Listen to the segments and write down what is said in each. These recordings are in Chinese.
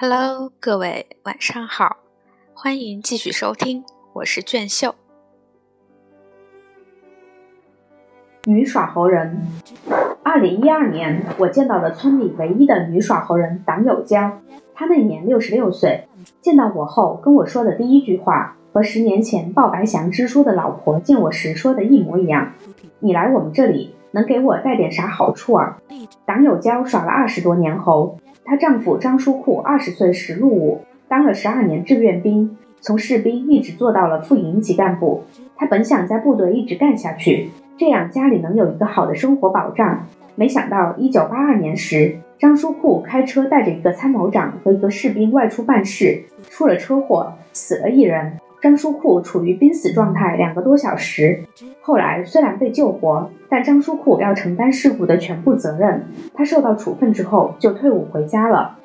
Hello，各位晚上好，欢迎继续收听，我是卷秀。女耍猴人。二零一二年，我见到了村里唯一的女耍猴人党有娇，她那年六十六岁。见到我后，跟我说的第一句话和十年前鲍白祥支书的老婆见我时说的一模一样：“你来我们这里，能给我带点啥好处啊？”党有娇耍了二十多年猴。她丈夫张书库二十岁时入伍，当了十二年志愿兵，从士兵一直做到了副营级干部。他本想在部队一直干下去，这样家里能有一个好的生活保障。没想到一九八二年时，张书库开车带着一个参谋长和一个士兵外出办事，出了车祸，死了一人。张书库处于濒死状态两个多小时。后来虽然被救活，但张书库要承担事故的全部责任。他受到处分之后就退伍回家了。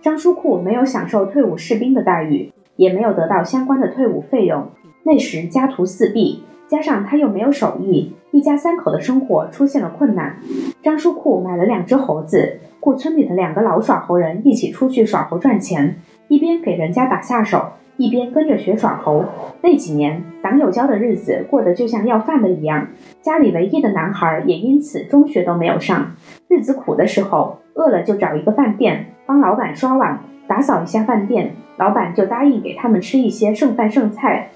张书库没有享受退伍士兵的待遇，也没有得到相关的退伍费用。那时家徒四壁，加上他又没有手艺，一家三口的生活出现了困难。张书库买了两只猴子，雇村里的两个老耍猴人一起出去耍猴赚钱，一边给人家打下手。一边跟着学耍猴，那几年党有交的日子过得就像要饭的一样。家里唯一的男孩也因此中学都没有上。日子苦的时候，饿了就找一个饭店帮老板刷碗、打扫一下饭店，老板就答应给他们吃一些剩饭剩菜。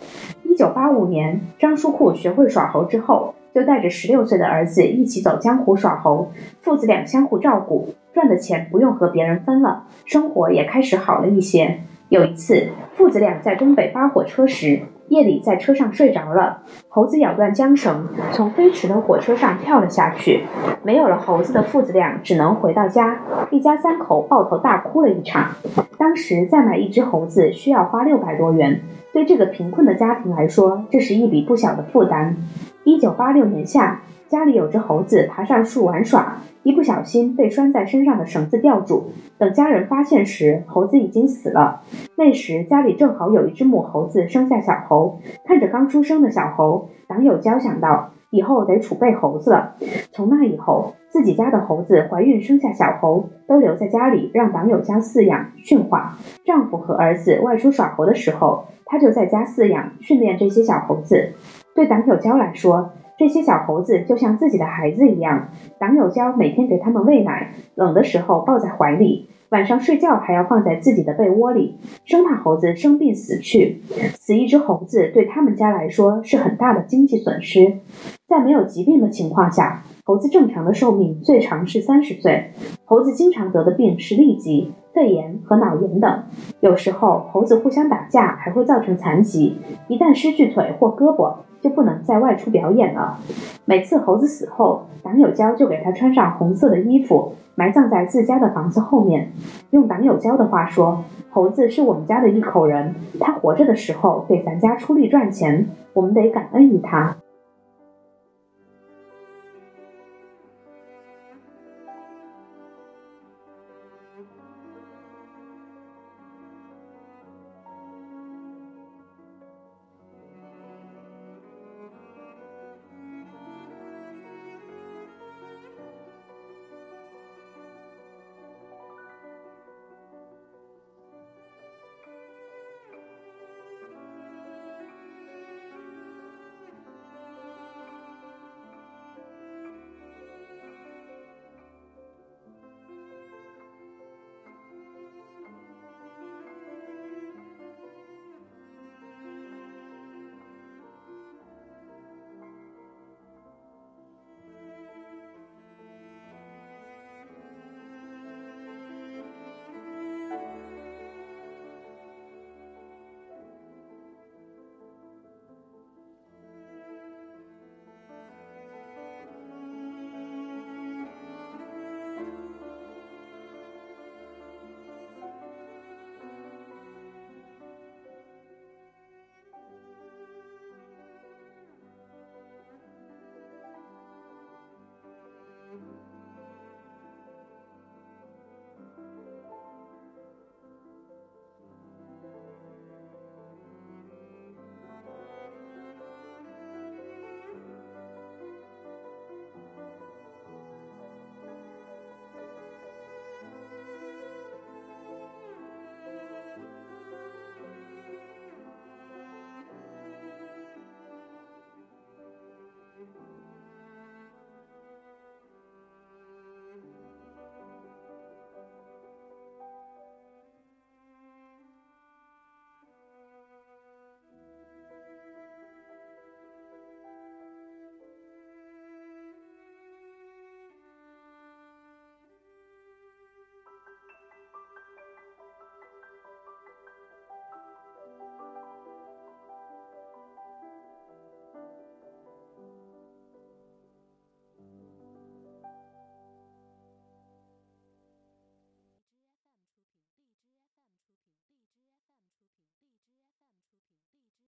一九八五年，张书库学会耍猴之后，就带着十六岁的儿子一起走江湖耍猴，父子俩相互照顾，赚的钱不用和别人分了，生活也开始好了一些。有一次，父子俩在东北扒火车时，夜里在车上睡着了。猴子咬断缰绳，从飞驰的火车上跳了下去。没有了猴子的父子俩只能回到家，一家三口抱头大哭了一场。当时再买一只猴子需要花六百多元，对这个贫困的家庭来说，这是一笔不小的负担。一九八六年夏，家里有只猴子爬上树玩耍。一不小心被拴在身上的绳子吊住，等家人发现时，猴子已经死了。那时家里正好有一只母猴子生下小猴，看着刚出生的小猴，党友娇想到以后得储备猴子了。从那以后，自己家的猴子怀孕生下小猴，都留在家里让党友娇饲养驯化。丈夫和儿子外出耍猴的时候，她就在家饲养训练这些小猴子。对党友娇来说，这些小猴子就像自己的孩子一样，党友娇每天给他们喂奶，冷的时候抱在怀里，晚上睡觉还要放在自己的被窝里，生怕猴子生病死去。死一只猴子对他们家来说是很大的经济损失。在没有疾病的情况下，猴子正常的寿命最长是三十岁。猴子经常得的病是痢疾、肺炎和脑炎等，有时候猴子互相打架还会造成残疾，一旦失去腿或胳膊。就不能再外出表演了。每次猴子死后，党有娇就给他穿上红色的衣服，埋葬在自家的房子后面。用党有娇的话说，猴子是我们家的一口人，它活着的时候给咱家出力赚钱，我们得感恩于它。